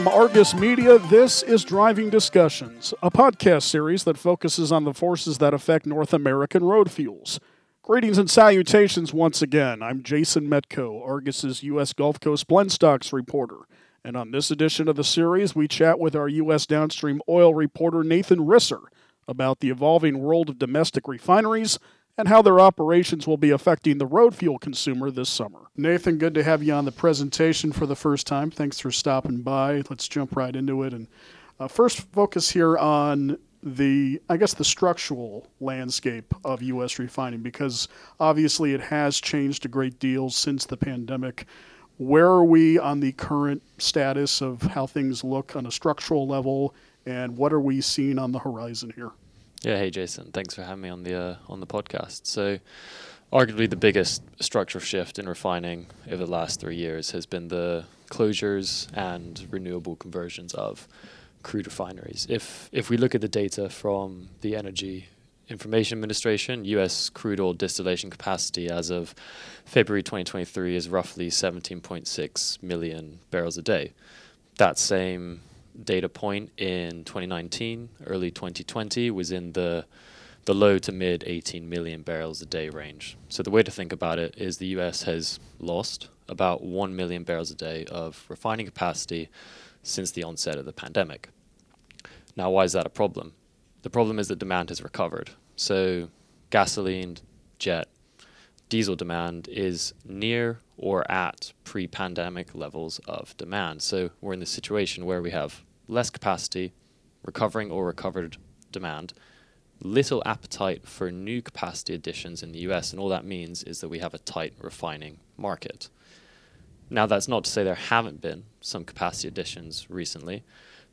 from Argus Media, this is Driving Discussions, a podcast series that focuses on the forces that affect North American road fuels. Greetings and salutations once again. I'm Jason Metko, Argus's U.S. Gulf Coast blend stocks reporter. And on this edition of the series, we chat with our U.S. downstream oil reporter Nathan Risser about the evolving world of domestic refineries and how their operations will be affecting the road fuel consumer this summer. Nathan, good to have you on the presentation for the first time. Thanks for stopping by. Let's jump right into it and uh, first focus here on the I guess the structural landscape of U.S. refining because obviously it has changed a great deal since the pandemic. Where are we on the current status of how things look on a structural level, and what are we seeing on the horizon here? Yeah, hey Jason, thanks for having me on the uh, on the podcast. So, arguably the biggest structural shift in refining over the last three years has been the closures and renewable conversions of crude refineries. If if we look at the data from the Energy Information Administration, U.S. crude oil distillation capacity as of February 2023 is roughly 17.6 million barrels a day. That same data point in 2019, early 2020, was in the the low to mid 18 million barrels a day range. So the way to think about it is the US has lost about 1 million barrels a day of refining capacity since the onset of the pandemic. Now, why is that a problem? The problem is that demand has recovered. So gasoline, jet, diesel demand is near or at pre pandemic levels of demand. So we're in the situation where we have less capacity, recovering or recovered demand, little appetite for new capacity additions in the US, and all that means is that we have a tight refining market. Now, that's not to say there haven't been some capacity additions recently.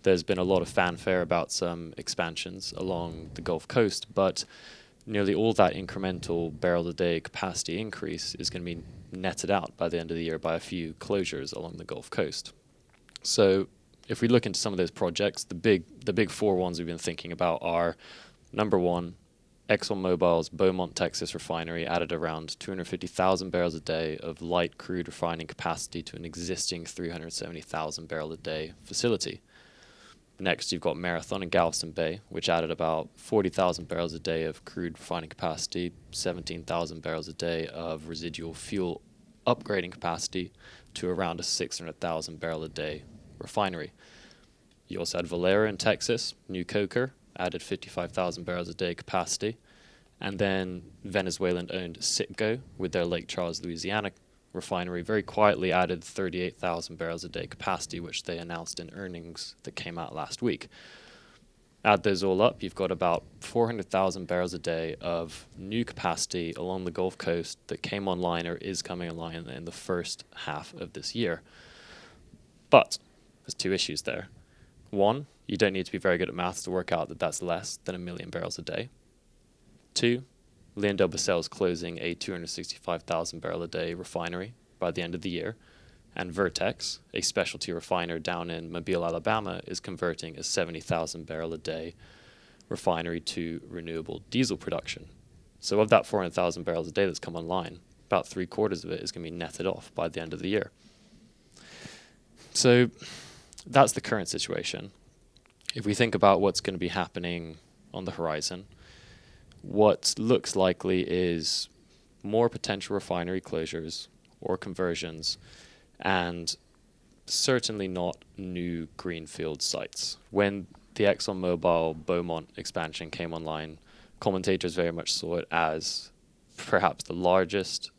There's been a lot of fanfare about some expansions along the Gulf Coast, but nearly all that incremental barrel a day capacity increase is going to be netted out by the end of the year by a few closures along the Gulf Coast. So if we look into some of those projects, the big the big four ones we've been thinking about are number one, ExxonMobil's Beaumont, Texas refinery added around 250,000 barrels a day of light crude refining capacity to an existing 370,000 barrel a day facility. Next, you've got Marathon in Galveston Bay, which added about 40,000 barrels a day of crude refining capacity, 17,000 barrels a day of residual fuel upgrading capacity to around a 600,000 barrel a day refinery. You also had Valero in Texas, new coker, added 55,000 barrels a day capacity. And then Venezuelan owned Citgo with their Lake Charles, Louisiana refinery very quietly added 38,000 barrels a day capacity, which they announced in earnings that came out last week. Add those all up, you've got about 400,000 barrels a day of new capacity along the Gulf Coast that came online or is coming online in the first half of this year. But there's two issues there. One, you don't need to be very good at maths to work out that that's less than a million barrels a day. Two, LyondellBasell is closing a 265,000 barrel a day refinery by the end of the year, and Vertex, a specialty refiner down in Mobile, Alabama, is converting a 70,000 barrel a day refinery to renewable diesel production. So, of that 400,000 barrels a day that's come online, about three quarters of it is going to be netted off by the end of the year. So, that's the current situation. If we think about what's going to be happening on the horizon, what looks likely is more potential refinery closures or conversions, and certainly not new greenfield sites. When the ExxonMobil Beaumont expansion came online, commentators very much saw it as perhaps the largest,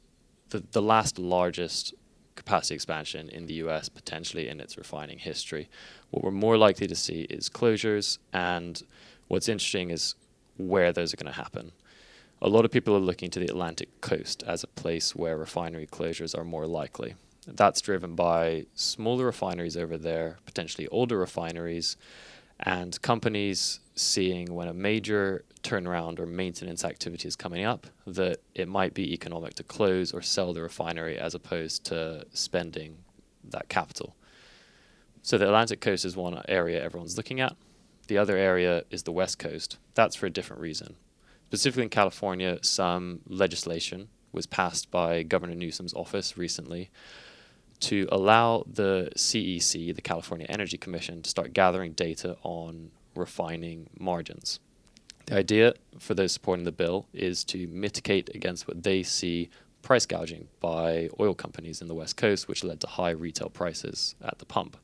the, the last largest capacity expansion in the US, potentially in its refining history. What we're more likely to see is closures, and what's interesting is where those are going to happen. A lot of people are looking to the Atlantic coast as a place where refinery closures are more likely. That's driven by smaller refineries over there, potentially older refineries, and companies seeing when a major turnaround or maintenance activity is coming up that it might be economic to close or sell the refinery as opposed to spending that capital. So the Atlantic coast is one area everyone's looking at. The other area is the West Coast. That's for a different reason. Specifically in California, some legislation was passed by Governor Newsom's office recently to allow the CEC, the California Energy Commission, to start gathering data on refining margins. The idea for those supporting the bill is to mitigate against what they see price gouging by oil companies in the West Coast, which led to high retail prices at the pump.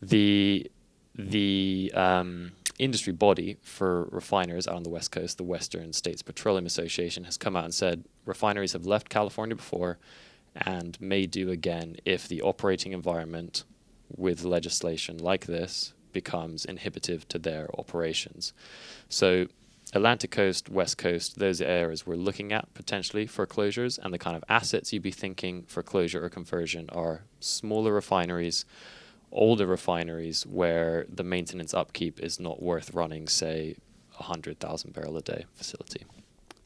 The the um, industry body for refiners out on the West Coast, the Western States Petroleum Association, has come out and said refineries have left California before and may do again if the operating environment with legislation like this becomes inhibitive to their operations. So Atlantic coast, west coast, those areas we're looking at potentially for closures, and the kind of assets you'd be thinking for closure or conversion are smaller refineries, older refineries where the maintenance upkeep is not worth running, say, a 100,000 barrel a day facility.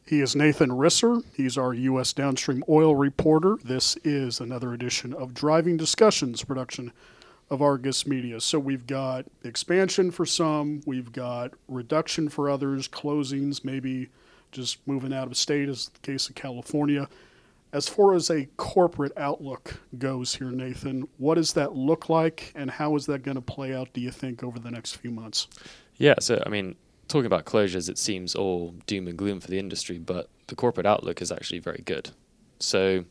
He is Nathan Risser. He's our U.S. downstream oil reporter. This is another edition of Driving Discussions production of Argus Media. So we've got expansion for some, we've got reduction for others, closings, maybe just moving out of state, as the case of California. As far as a corporate outlook goes here, Nathan, what does that look like and how is that going to play out, do you think, over the next few months? Yeah, so I mean, talking about closures, it seems all doom and gloom for the industry, but the corporate outlook is actually very good. So,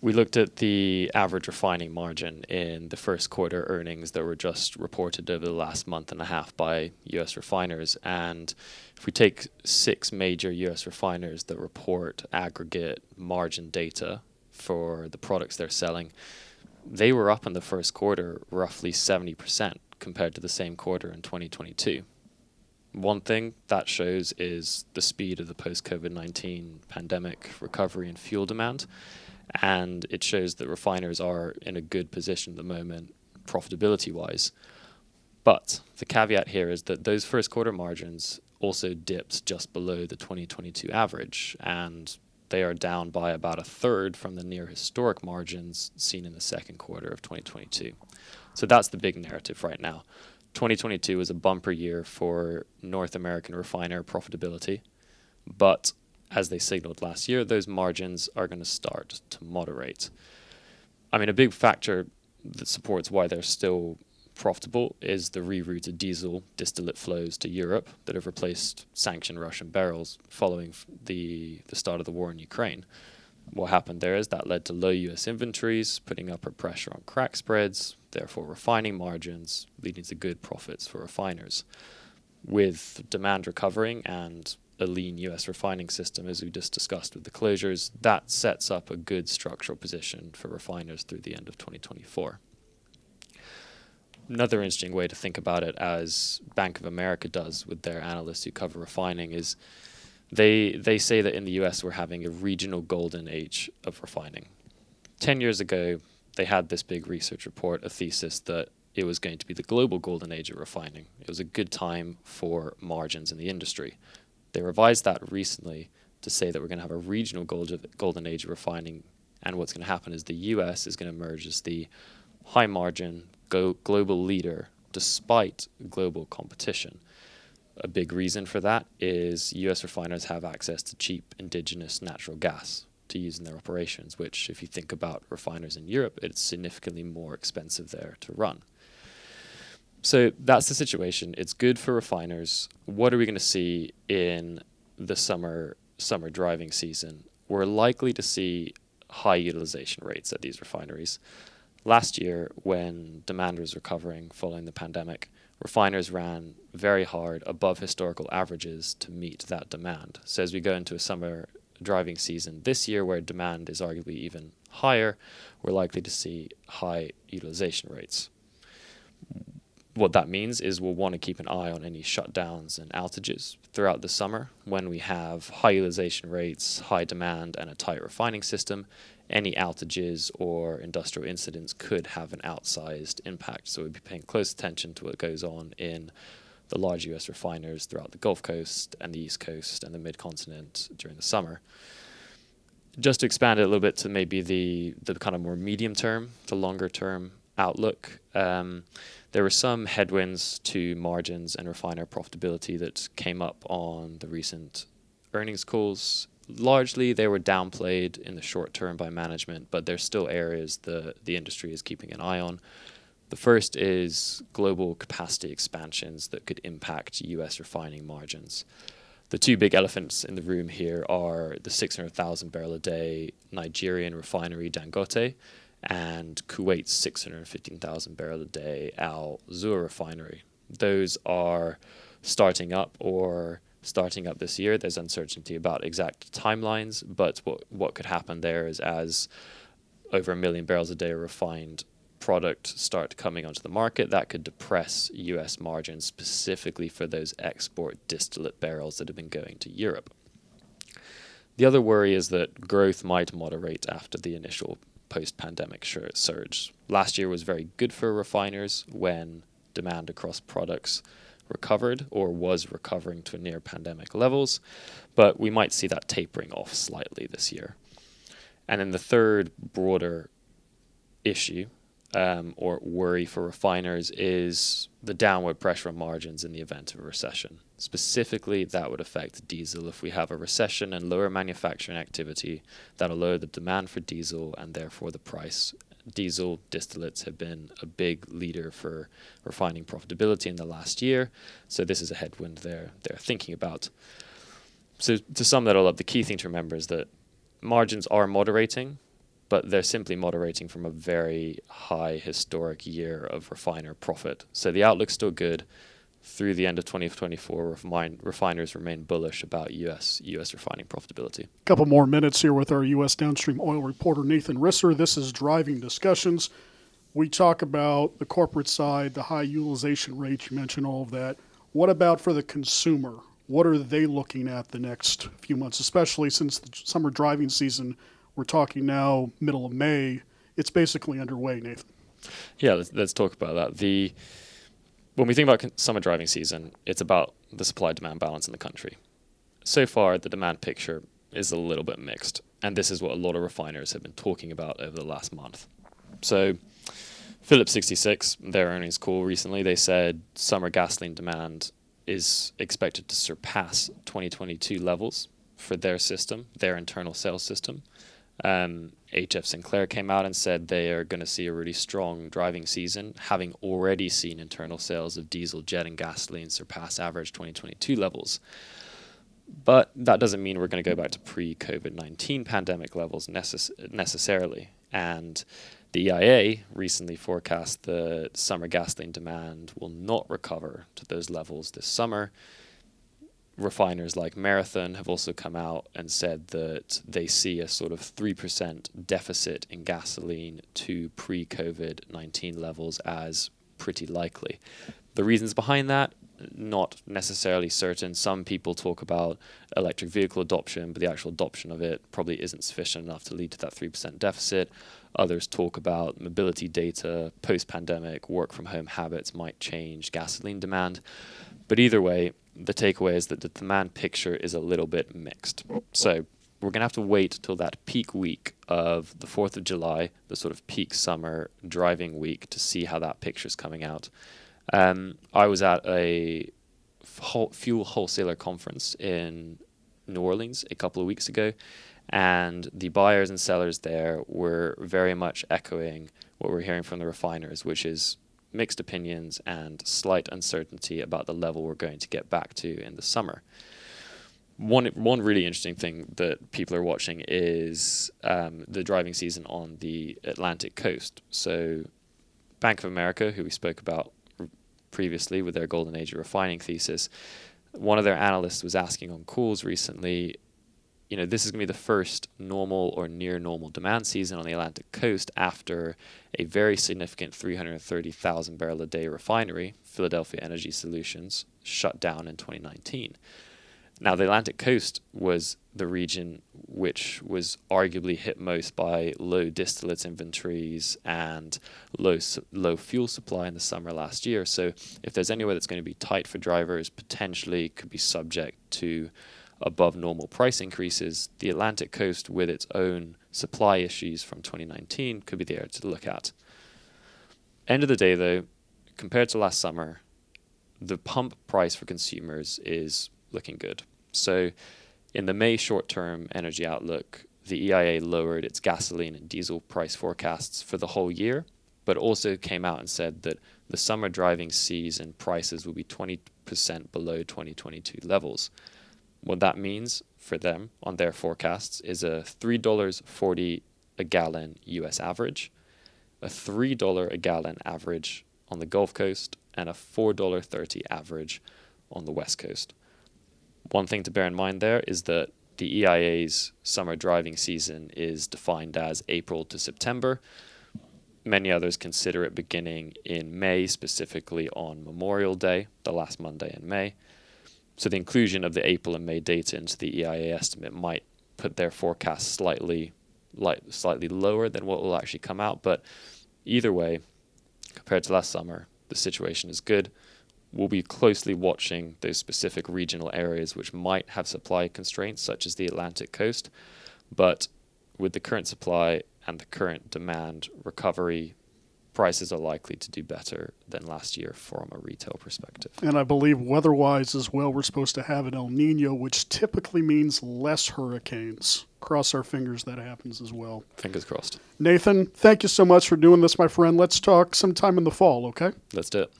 we looked at the average refining margin in the first quarter earnings that were just reported over the last month and a half by US refiners. And if we take six major US refiners that report aggregate margin data for the products they're selling, they were up in the first quarter roughly 70% compared to the same quarter in 2022. One thing that shows is the speed of the post COVID 19 pandemic recovery in fuel demand and it shows that refiners are in a good position at the moment, profitability wise. But the caveat here is that those first quarter margins also dipped just below the 2022 average, and they are down by about a third from the near historic margins seen in the second quarter of 2022. So that's the big narrative right now. 2022 was a bumper year for North American refiner profitability, but as they signaled last year, those margins are going to start to moderate. I mean, a big factor that supports why they're still profitable is the rerouted diesel distillate flows to Europe that have replaced sanctioned Russian barrels following the, the start of the war in Ukraine. What happened there is that led to low US inventories, putting upward pressure on crack spreads, therefore refining margins, leading to good profits for refiners. With demand recovering and a lean US refining system, as we just discussed with the closures, that sets up a good structural position for refiners through the end of 2024. Another interesting way to think about it, as Bank of America does with their analysts who cover refining, is they they say that in the US we're having a regional golden age of refining. Ten years ago, they had this big research report, a thesis that it was going to be the global golden age of refining. It was a good time for margins in the industry. They revised that recently to say that we're going to have a regional golden age of refining, and what's going to happen is the U.S. is going to emerge as the high margin go- global leader despite global competition. A big reason for that is U.S. refiners have access to cheap indigenous natural gas to use in their operations, which, if you think about refiners in Europe, it's significantly more expensive there to run. So that's the situation. It's good for refiners. What are we going to see in the summer summer driving season? We're likely to see high utilization rates at these refineries. Last year, when demand was recovering following the pandemic, refiners ran very hard above historical averages to meet that demand. So as we go into a summer driving season this year, where demand is arguably even higher, we're likely to see high utilization rates what that means is we'll want to keep an eye on any shutdowns and outages throughout the summer when we have high utilization rates, high demand, and a tight refining system. Any outages or industrial incidents could have an outsized impact. So we'd be paying close attention to what goes on in the large US refiners throughout the Gulf Coast and the East Coast and the mid continent during the summer. Just to expand it a little bit to maybe the, the kind of more medium term to longer term outlook. Um, there were some headwinds to margins and refiner profitability that came up on the recent earnings calls. largely they were downplayed in the short term by management, but there's still areas the the industry is keeping an eye on. The first is global capacity expansions that could impact U.S. refining margins. The two big elephants in the room here are the 600,000 barrel a day Nigerian refinery Dangote and Kuwait's 615,000 barrel a day Al Zour refinery. Those are starting up or starting up this year. There's uncertainty about exact timelines, but what what could happen there is as over a million barrels a day of refined product start coming onto the market, that could depress U.S. margins specifically for those export distillate barrels that have been going to Europe. The other worry is that growth might moderate after the initial post-pandemic surge. Last year was very good for refiners when demand across products recovered or was recovering to near pandemic levels, but we might see that tapering off slightly this year. And then the third broader issue um, or worry for refiners is the downward pressure on margins in the event of a recession. Specifically, that would affect diesel. If we have a recession and lower manufacturing activity, that'll lower the demand for diesel and therefore the price diesel distillates have been a big leader for refining profitability in the last year. So this is a headwind they're they're thinking about. So to sum that all up, the key thing to remember is that margins are moderating, but they're simply moderating from a very high historic year of refiner profit. So the outlook's still good through the end of 2024, refine, refiners remain bullish about U.S. U.S. refining profitability. A couple more minutes here with our U.S. downstream oil reporter Nathan Risser. This is driving discussions. We talk about the corporate side, the high utilization rates. You mentioned all of that. What about for the consumer? What are they looking at the next few months, especially since the summer driving season? We're talking now middle of May. It's basically underway, Nathan. Yeah, let's, let's talk about that. The when we think about summer driving season, it's about the supply demand balance in the country. So far, the demand picture is a little bit mixed, and this is what a lot of refiners have been talking about over the last month. So, Phillips 66, their earnings call recently, they said summer gasoline demand is expected to surpass 2022 levels for their system, their internal sales system. Um, HF Sinclair came out and said they are going to see a really strong driving season, having already seen internal sales of diesel, jet, and gasoline surpass average 2022 levels. But that doesn't mean we're going to go back to pre COVID 19 pandemic levels necess- necessarily. And the EIA recently forecast that summer gasoline demand will not recover to those levels this summer refiners like Marathon have also come out and said that they see a sort of 3% deficit in gasoline to pre COVID 19 levels as pretty likely. The reasons behind that, not necessarily certain. Some people talk about electric vehicle adoption, but the actual adoption of it probably isn't sufficient enough to lead to that 3% deficit. Others talk about mobility data, post pandemic, work from home habits might change gasoline demand. But either way, the takeaway is that the demand picture is a little bit mixed. So we're going to have to wait till that peak week of the 4th of July, the sort of peak summer driving week, to see how that picture is coming out. Um, I was at a fuel wholesaler conference in New Orleans a couple of weeks ago, and the buyers and sellers there were very much echoing what we're hearing from the refiners, which is mixed opinions and slight uncertainty about the level we're going to get back to in the summer. One one really interesting thing that people are watching is um, the driving season on the Atlantic coast. So, Bank of America, who we spoke about previously with their golden age of refining thesis, one of their analysts was asking on calls recently you know, this is going to be the first normal or near normal demand season on the Atlantic coast after a very significant 330,000 barrel a day refinery, Philadelphia Energy Solutions, shut down in 2019. Now, the Atlantic coast was the region which was arguably hit most by low distillates inventories and low low fuel supply in the summer last year. So, if there's anywhere that's going to be tight for drivers, potentially could be subject to above normal price increases, the Atlantic coast, with its own supply issues from 2019, could be the area to look at. End of the day, though, compared to last summer, the pump price for consumers is looking good. So In the May short term energy outlook, the EIA lowered its gasoline and diesel price forecasts for the whole year, but also came out and said that the summer driving season prices will be 20% below 2022 levels. What that means for them on their forecasts is a $3.40 a gallon US average, a $3 a gallon average on the Gulf Coast, and a $4.30 average on the West Coast. One thing to bear in mind there is that the EIA's summer driving season is defined as April to September. Many others consider it beginning in May, specifically on Memorial Day, the last Monday in May. So the inclusion of the April and May data into the EIA estimate might put their forecast slightly light, slightly lower than what will actually come out. But either way, compared to last summer, the situation is good. We'll be closely watching those specific regional areas which might have supply constraints, such as the Atlantic coast. But with the current supply and the current demand recovery, prices are likely to do better than last year from a retail perspective. And I believe weather wise as well, we're supposed to have an El Nino, which typically means less hurricanes. Cross our fingers that happens as well. Fingers crossed. Nathan, thank you so much for doing this, my friend. Let's talk sometime in the fall, okay? Let's do it.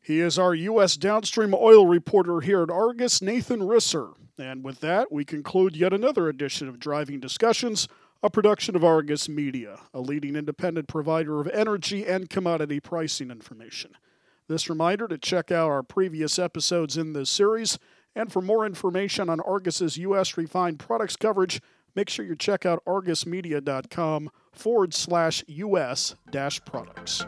He is our U.S. downstream oil reporter here at Argus, Nathan Risser. And with that, we conclude yet another edition of Driving Discussions, a production of Argus Media, a leading independent provider of energy and commodity pricing information. This reminder to check out our previous episodes in this series, and for more information on Argus's U.S. refined products coverage, make sure you check out argusmedia.com forward slash U.S. dash products.